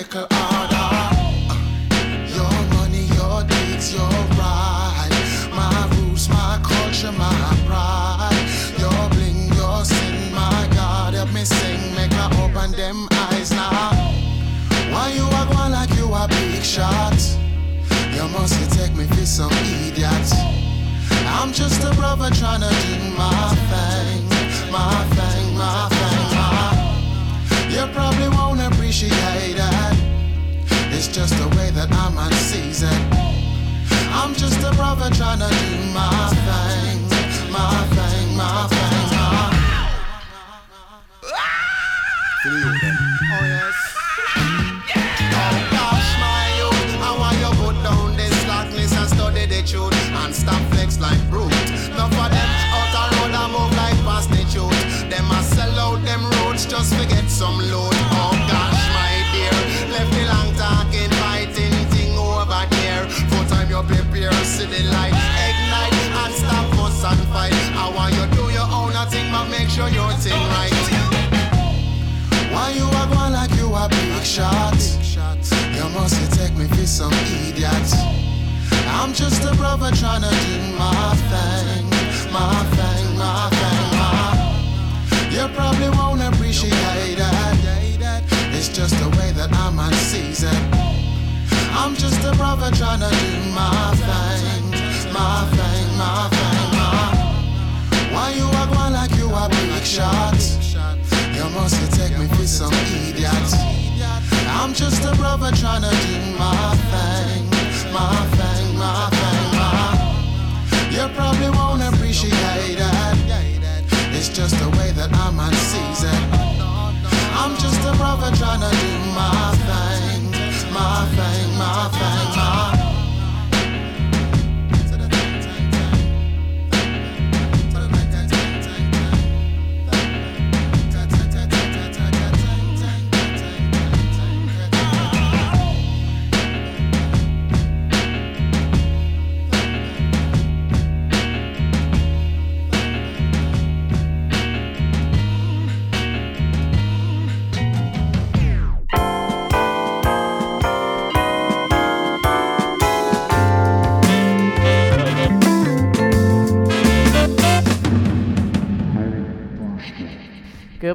are little harder. Your money, your deeds, your ride. My roots, my culture, my pride. Your bling, your sin, my God, help me sing, make I open them eyes now. Why you act one like you a big shot? You must take me for some idiot. I'm just a brother trying to do my thing, my thing, my thing, my. You probably won't appreciate it. It's just the way that I'm unseasoned. I'm just a brother trying to do my thing, my thing, my thing, my. Ah! Oh yes. Oh gosh, my youth, I want you put down this slackness and study the truth and stop flex like brute. Enough of them out the road and move like prostitute. Them a sell out them roads just to get some loot. The light, ignite and stop fuss and fight. I want you do your own thing, but make sure your thing right. Why you act one like you a big shot? You must take me for some idiot. I'm just a brother trying to do my thing, my thing, my thing, my. You probably won't appreciate it. It's just the way that I'm unseasoned. I'm just a brother trying to do my thing, my thing, my thing, my. Why you act one like you a big shot? You must take me for some idiot. I'm just a brother trying to do my thing, my thing, my thing, my. You probably won't appreciate it. It's just the way that I'm unseasoned. I'm just a brother trying to do my thing, my thing, my thing, my.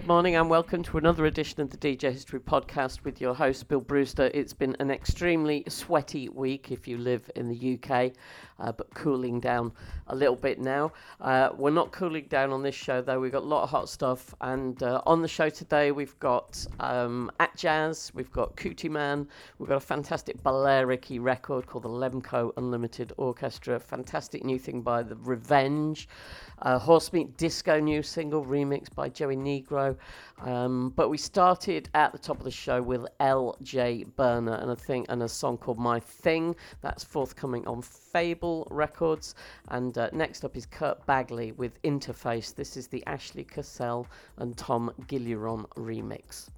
Good morning and welcome to another edition of the DJ History Podcast with your host, Bill Brewster. It's been an extremely sweaty week if you live in the UK, uh, but cooling down a little bit now. Uh, we're not cooling down on this show though, we've got a lot of hot stuff. And uh, on the show today, we've got um, Atjazz, we've got Kutiman, we've got a fantastic Balearic record called the Lemco Unlimited Orchestra, fantastic new thing by The Revenge. Horse Meat Disco new single remixed by Joey Negro. Um, but we started at the top of the show with El-Jay Burner and a thing and a song called My Thing. That's forthcoming on Fable Records. And uh, next up is Kurt Bagley with Interface. This is the Ashley Casselle and Tom Gilliron remix.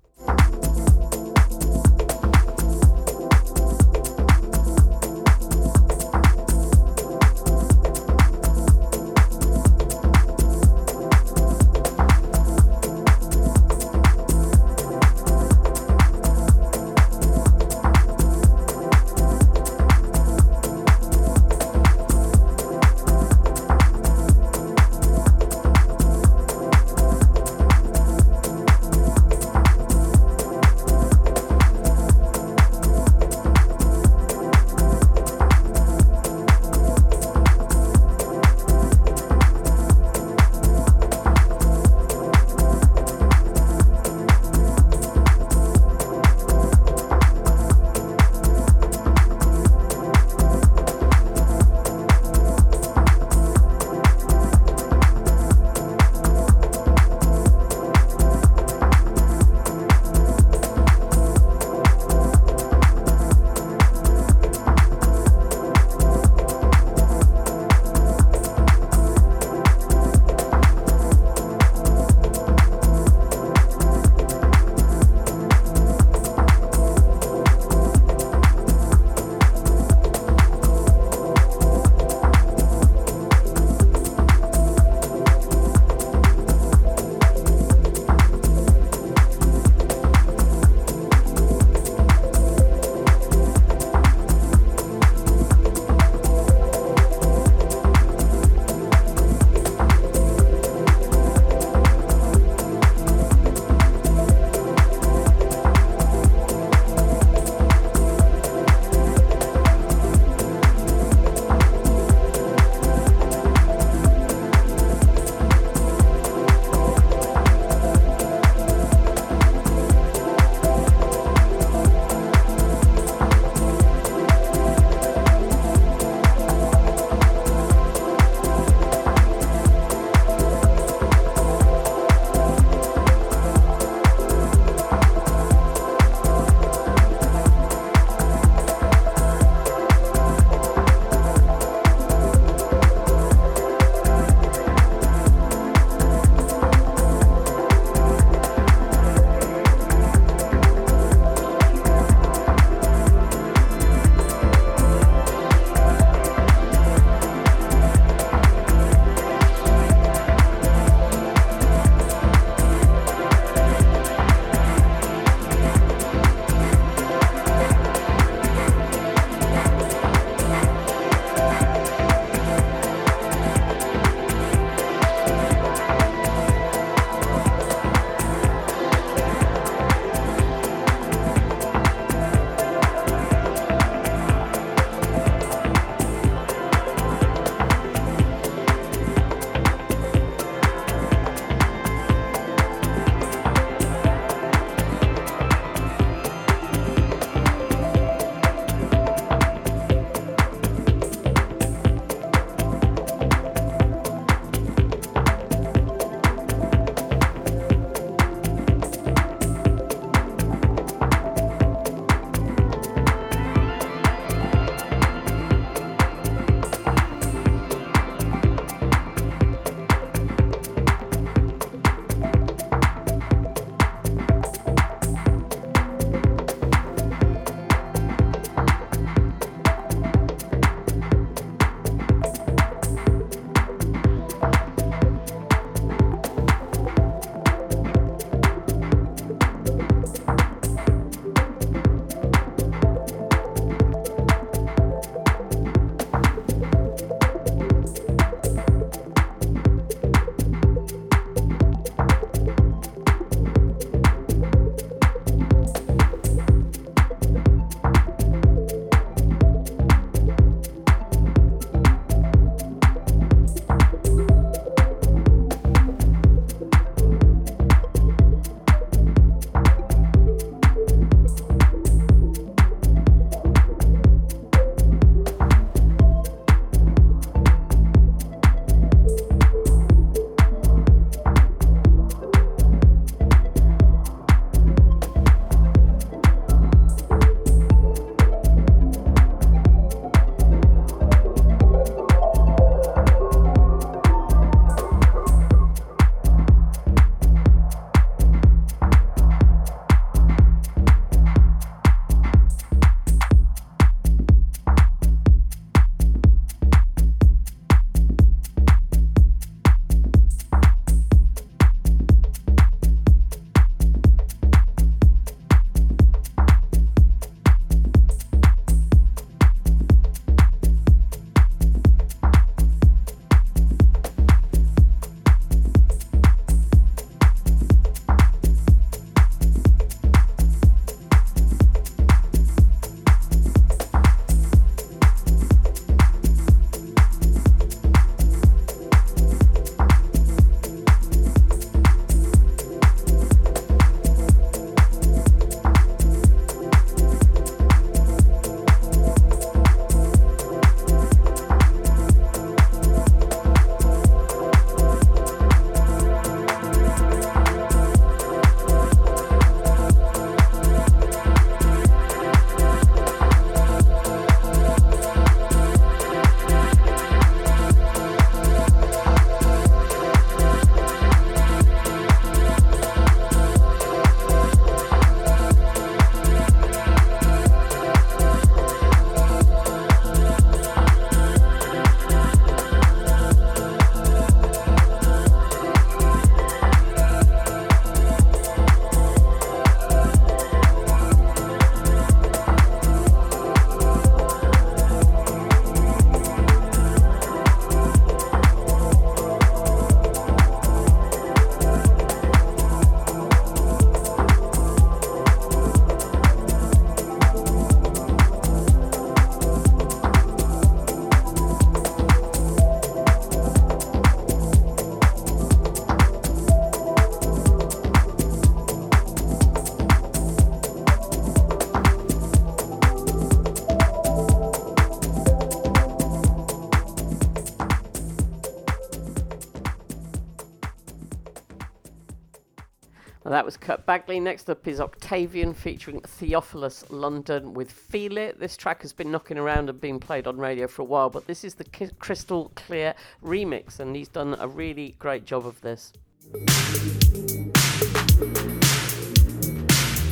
Bagley. Next up is Octavian featuring Theophilus London with Feel It. This track has been knocking around and being played on radio for a while, but this is the Krystal Klear remix, and he's done a really great job of this.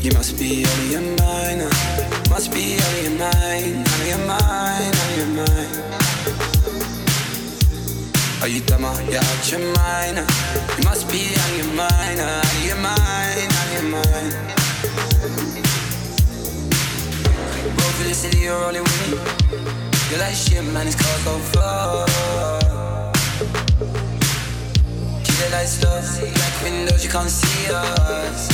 You must be out of your mind, must be out of your mind, out of your mind, out of your mind. Are you dumb or you out your mind? You must be of your mind, out of your mind, out of your mind. Roll for the city, you're rolling with me. You're like shit, man, it's called go far. Keep the lights low, black windows, you can't see us.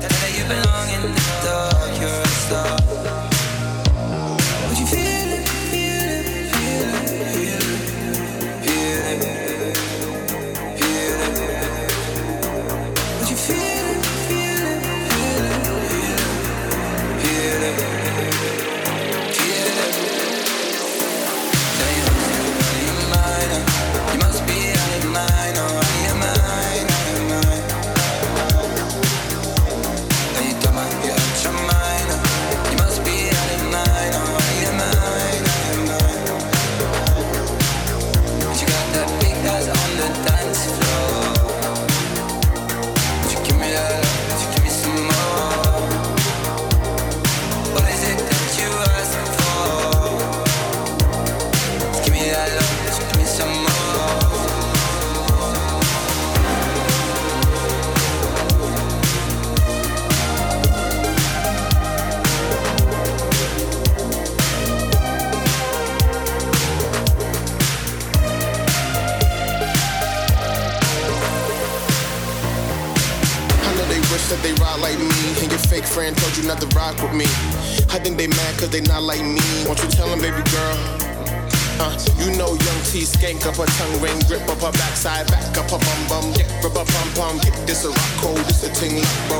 Tell that you belong in the dark, you're a star. Young up her tongue ring, grip up her backside, back up her bum bum, get rub a pum pum, get this a rock cold, this a ting bro,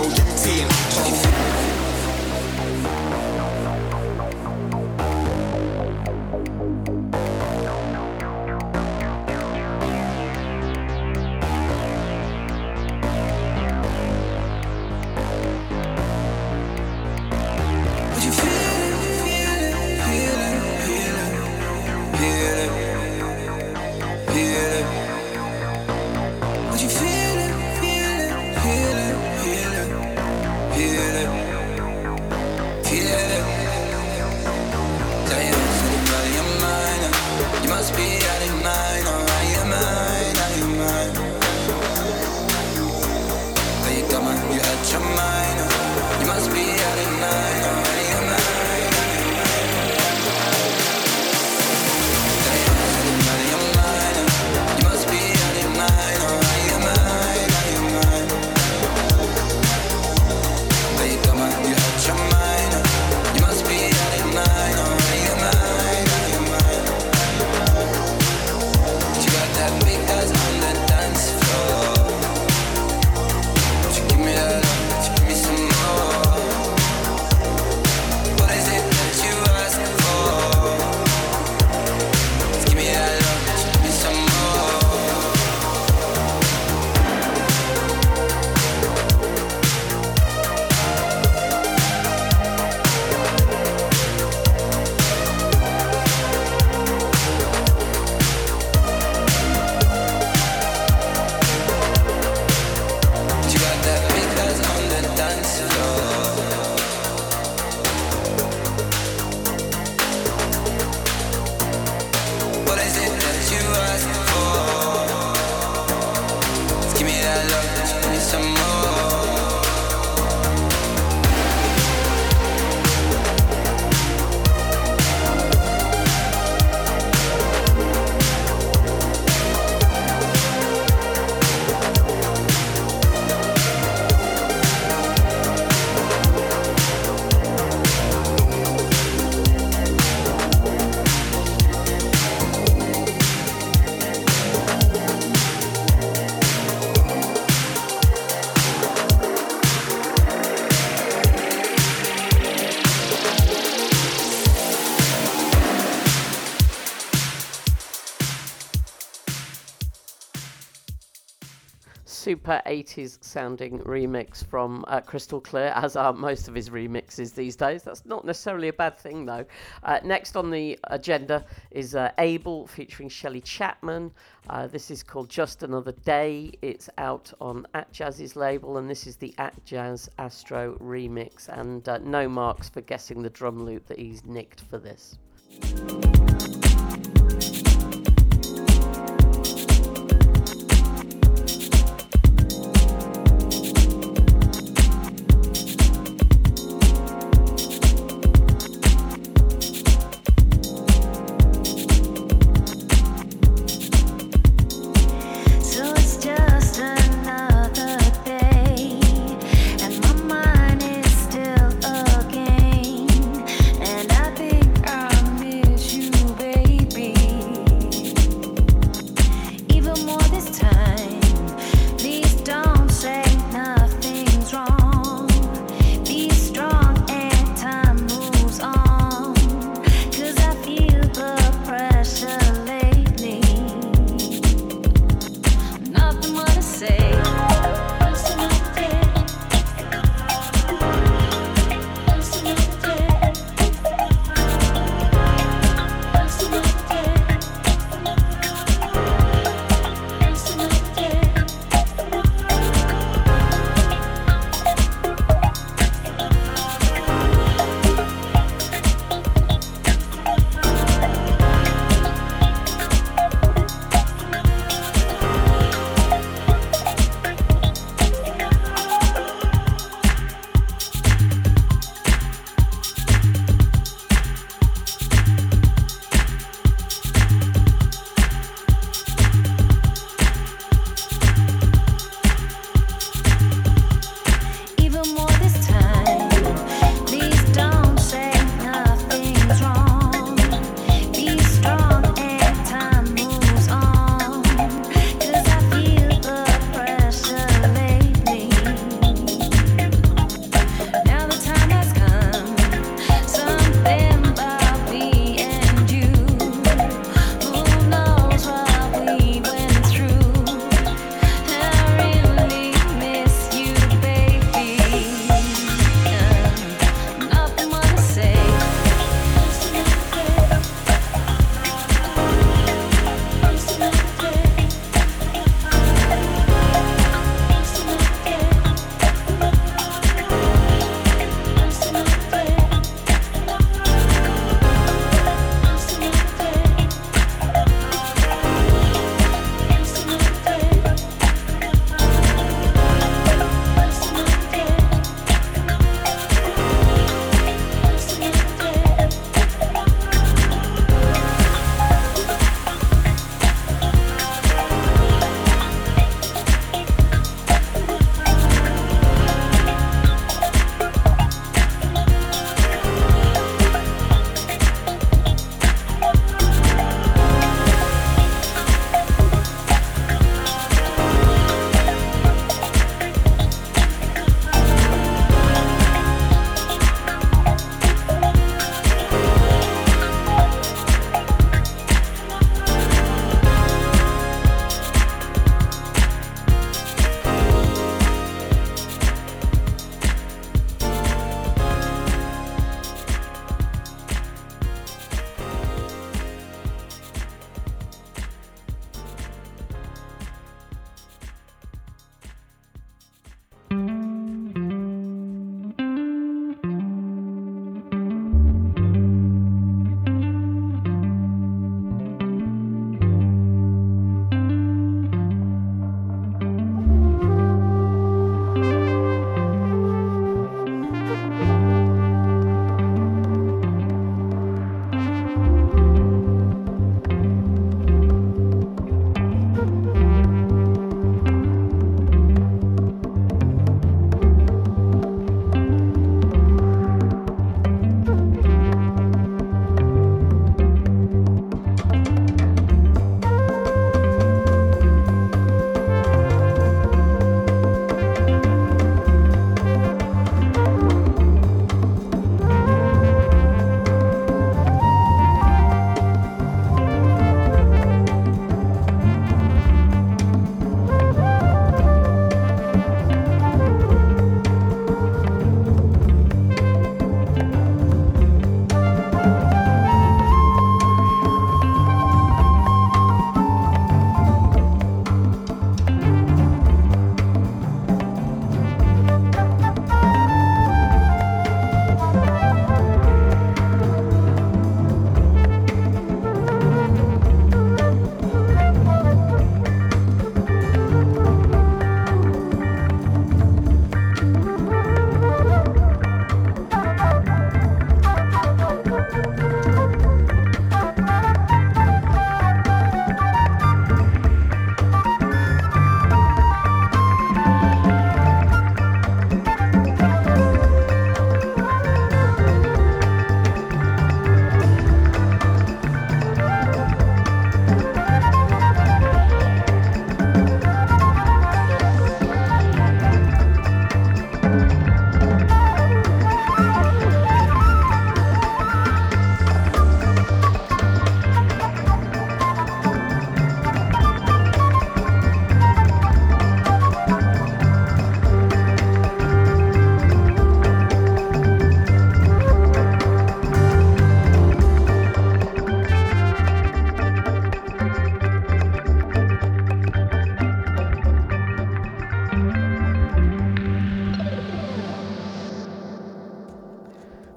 super 80s sounding remix from uh, Krystal Klear, as are most of his remixes these days. That's not necessarily a bad thing, though. Uh, next on the agenda is uh, Abel featuring Shelley Chapman. Uh, this is called Just Another Day. It's out on Atjazz's label, and this is the Atjazz Astro remix. And uh, no marks for guessing the drum loop that he's nicked for this.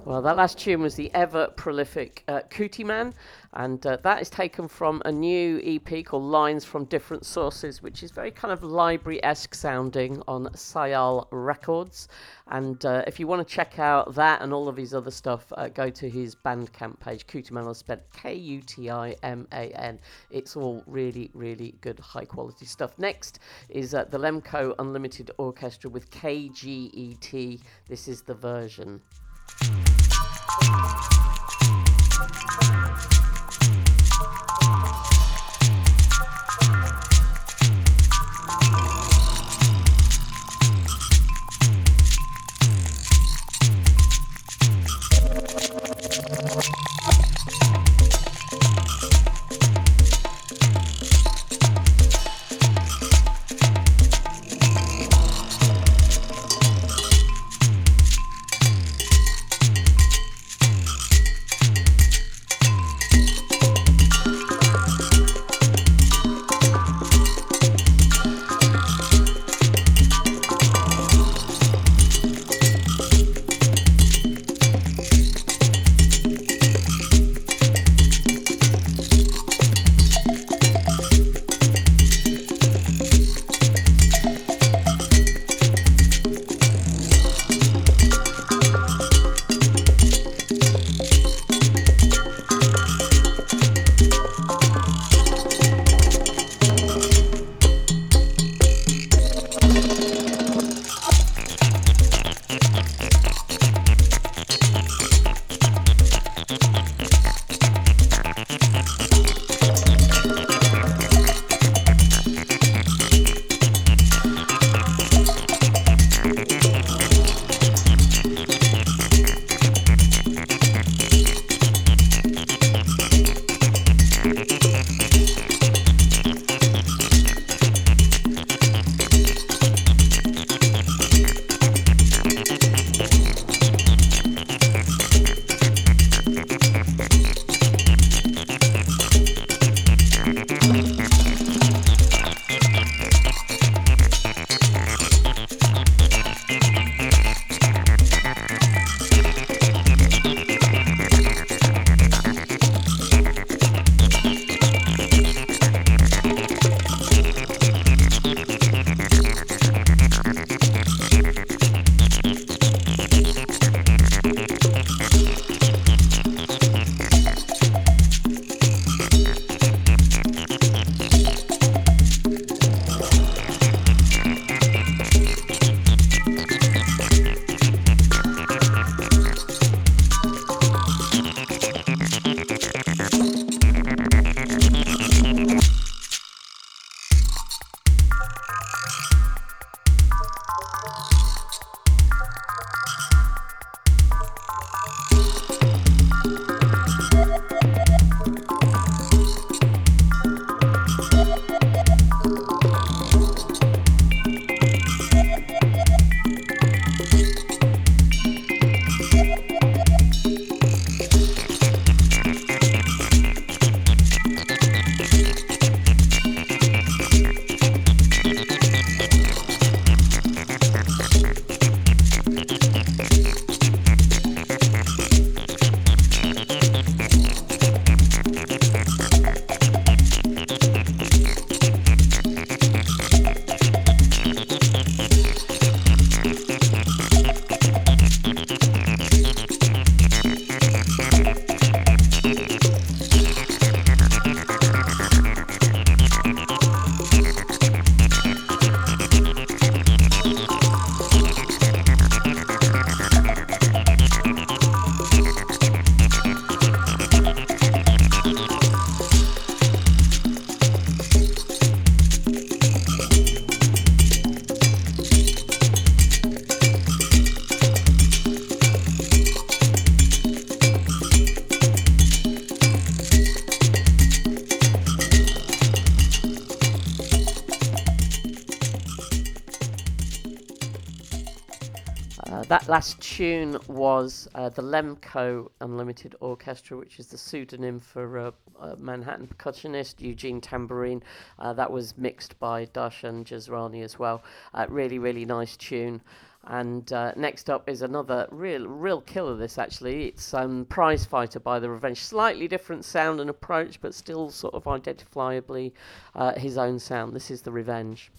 Uh, that last tune was the ever prolific uh, Kutiman, and uh, that is taken from a new EP called Lines from Different Sources, which is very kind of library esque sounding on Sayal Records. And uh, if you want to check out that and all of his other stuff, uh, go to his Bandcamp page, Kutiman, is spelled K U T I M A N. It's all really, really good, high quality stuff. Next is uh, the Lemco Unlimited Orchestra with KGET. This is the version. Thank you. Last tune was uh, the Lemco Unlimited Orchestra, which is the pseudonym for uh, uh, Manhattan percussionist Eugene Tambourine. Uh, that was mixed by Darshan Jesrani as well. Uh, really, really nice tune. And uh, next up is another real, real killer. This actually, it's um, Prize Fighter by The Revenge. Slightly different sound and approach, but still sort of identifiably uh, his own sound. This is The Revenge.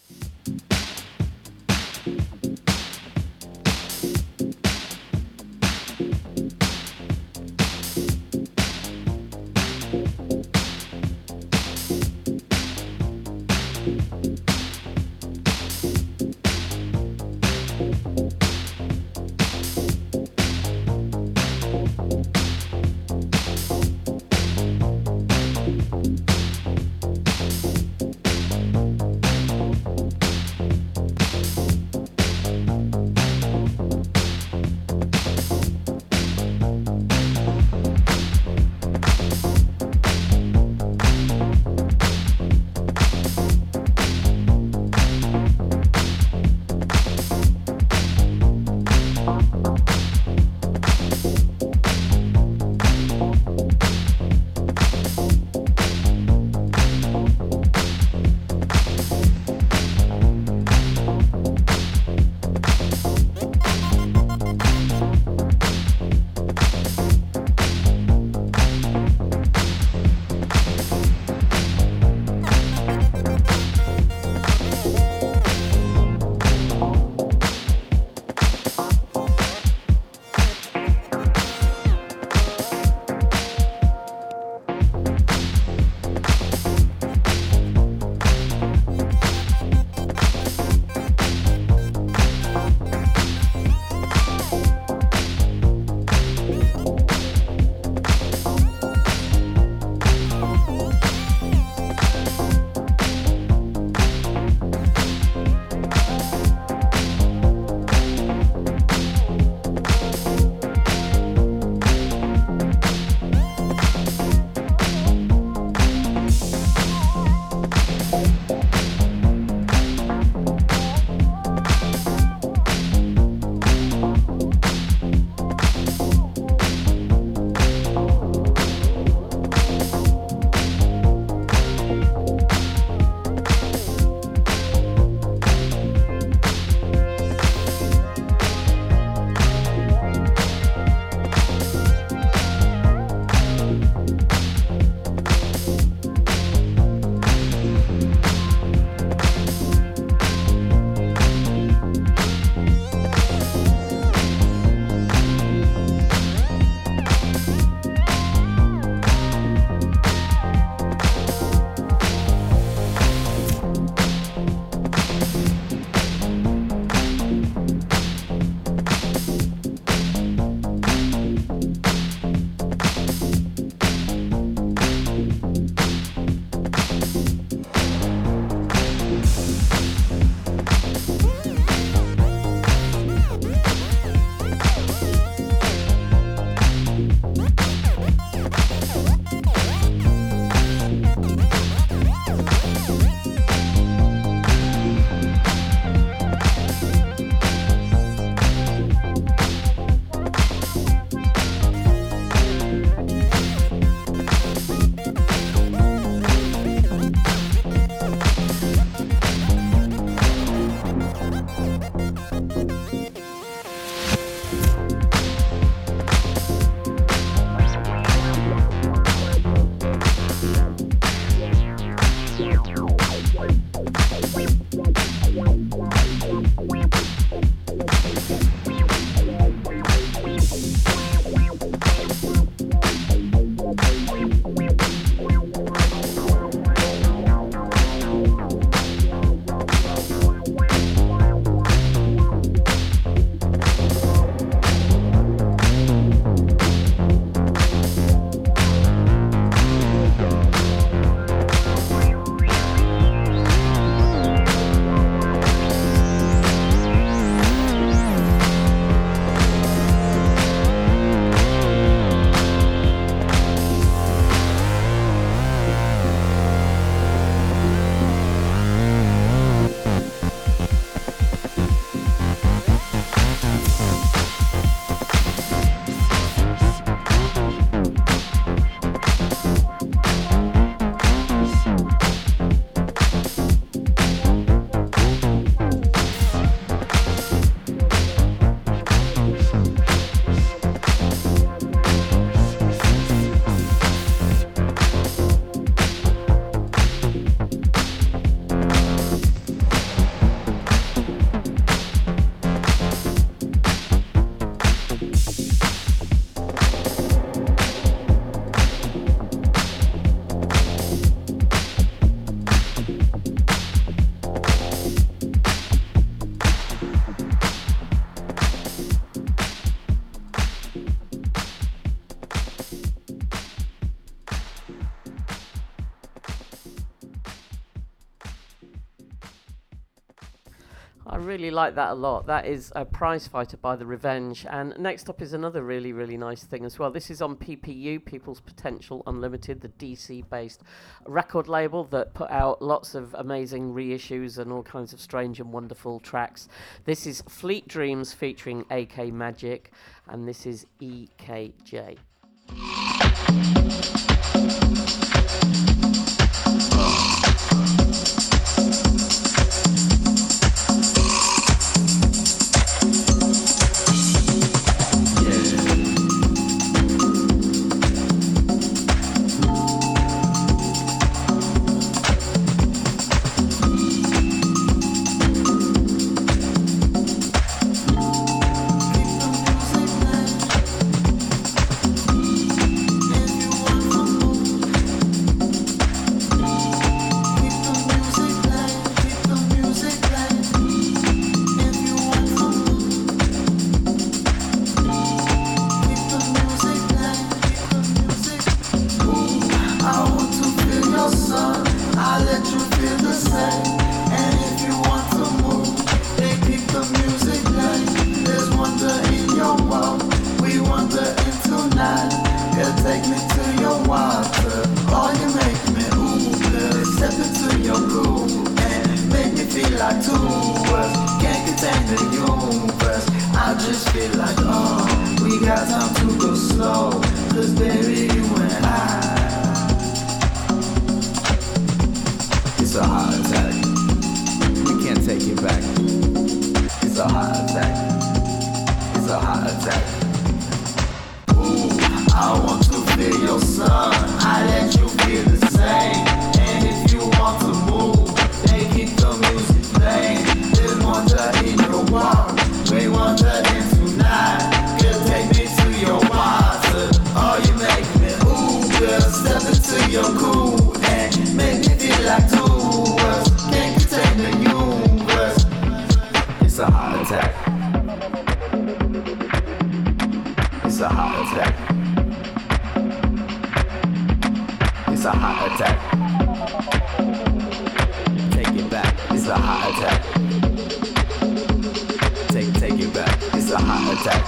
really like that a lot. That is a prize fighter by the Revenge. And next up is another really, really nice thing as well. This is on PPU, People's Potential Unlimited, the DC based record label that put out lots of amazing reissues and all kinds of strange and wonderful tracks. This is Fleet Dreams featuring AK Magic, and this is EKJ. wonder You take me to your water, oh, you make me step into your and make me feel like two can't contain the universe. I just feel like oh, we got time to go baby you and I. It's a attack. We can't take it back. It's a attack. It's a heart attack. I want to feel your sun. I let you feel the same. And if you want to move, they keep the music playing. There's wonder in your world. We wonder in tonight. Girl, take me to your water. Oh, you make me girl. Step into your cool and make me feel like two words. Can't contain the universe. It's a heart attack. It's a heart attack. It's a heart attack. Take it back. It's a heart attack. Take take it back. It's a heart attack.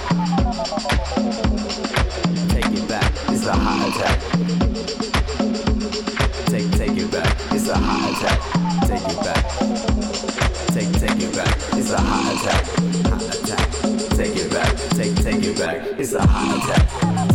Take it back. It's a heart attack. Take take it back. It's a hot attack. Take it back. Take take it back. It's a heart attack. Hot attack. Take it back. Take take it back. It's a heart attack.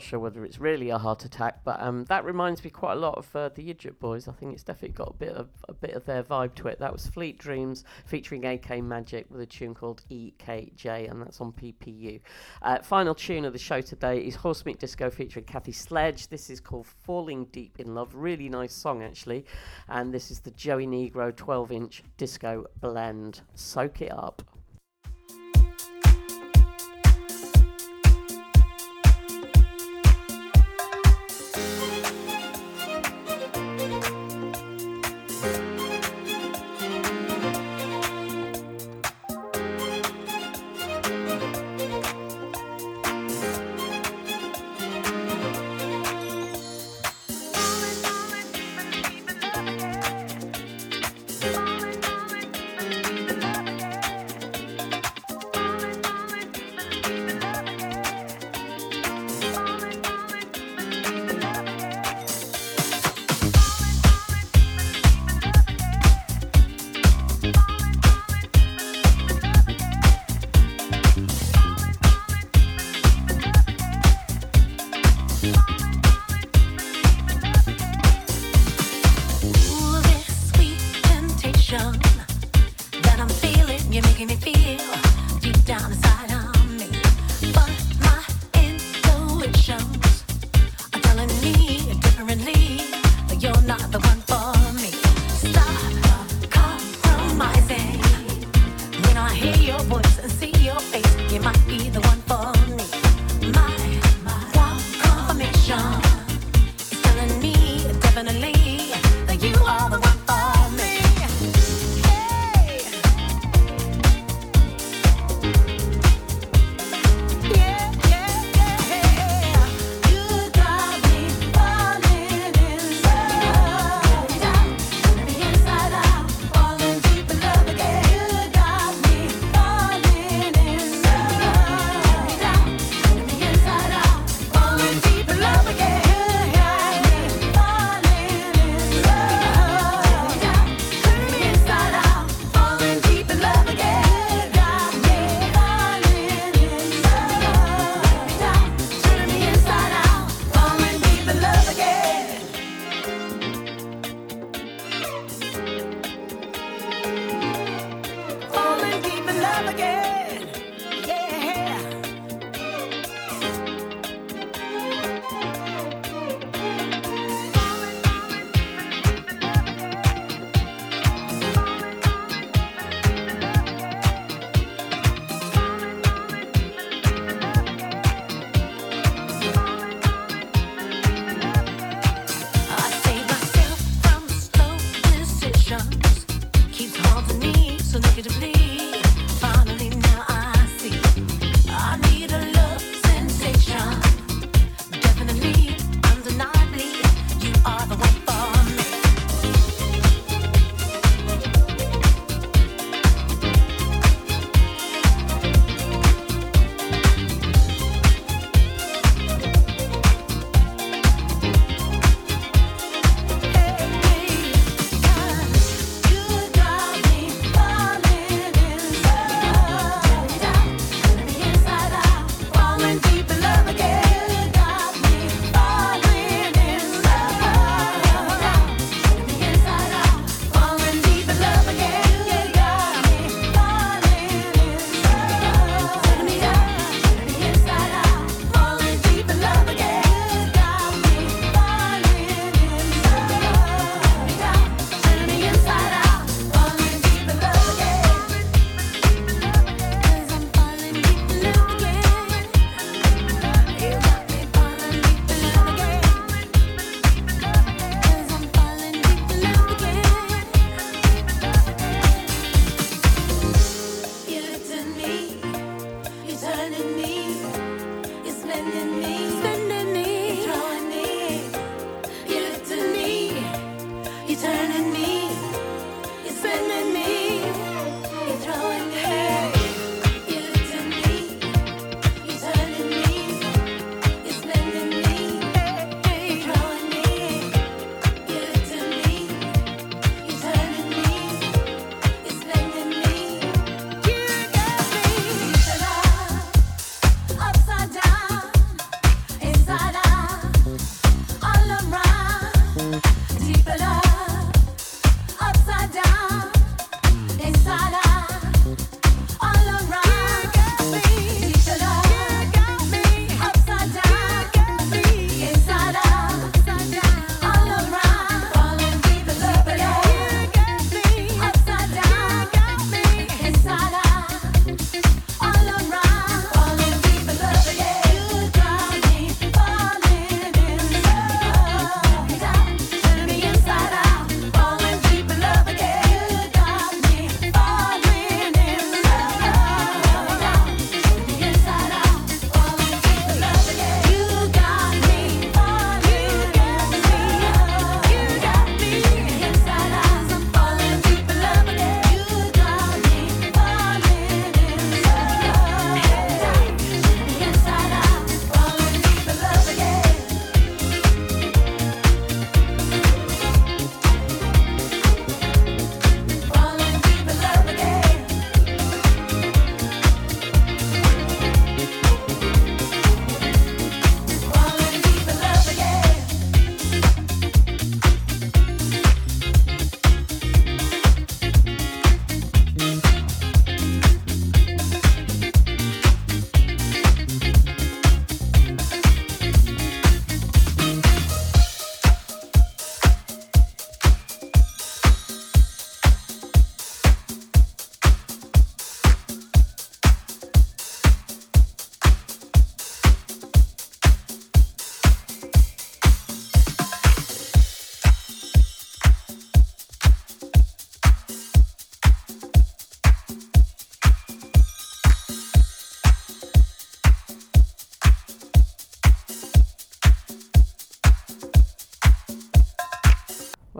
Not sure whether it's really a heart attack, but um, that reminds me quite a lot of uh, the Idjut Boys. I think it's definitely got a bit of a bit of their vibe to it. That was Fleet Dreams featuring AK Magic with a tune called EKJ, and that's on PPU. Uh, final tune of the show today is Horse Meat Disco featuring Kathy Sledge. This is called Falling Deep in Love. Really nice song actually, and this is the Joey Negro 12-inch disco blend. Soak it up.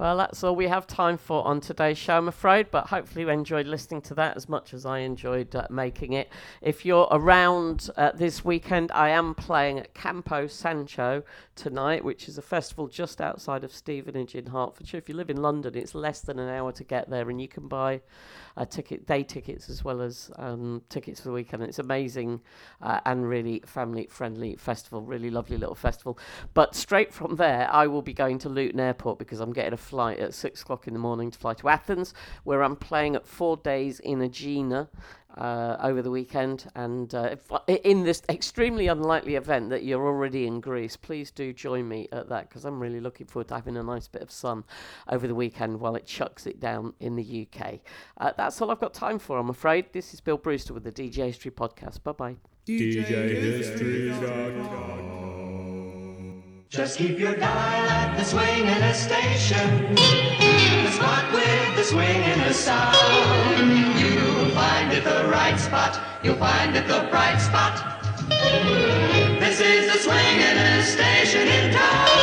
Well, that's all we have time for on today's show, I'm afraid, but hopefully you enjoyed listening to that as much as I enjoyed uh, making it. If you're around uh, this weekend, I am playing at Campo Sancho tonight, which is a festival just outside of Stevenage in Hertfordshire. If you live in London, it's less than an hour to get there, and you can buy uh, ticket day tickets as well as um, tickets for the weekend. It's amazing uh, and really family friendly festival, really lovely little festival. But straight from there, I will be going to Luton Airport because I'm getting a flight at six o'clock in the morning to fly to Athens, where I'm playing at four days in Aegina uh, over the weekend. And uh, if, in this extremely unlikely event that you're already in Greece, please do join me at that because I'm really looking forward to having a nice bit of sun over the weekend while it chucks it down in the UK. Uh, that's all I've got time for, I'm afraid. This is Bill Brewster with the DJ History Podcast. Bye bye. Just keep your dial at the swinging station. With the spot with the sound. You'll find it the right spot. You'll find it the bright spot. This is the swinging station in town.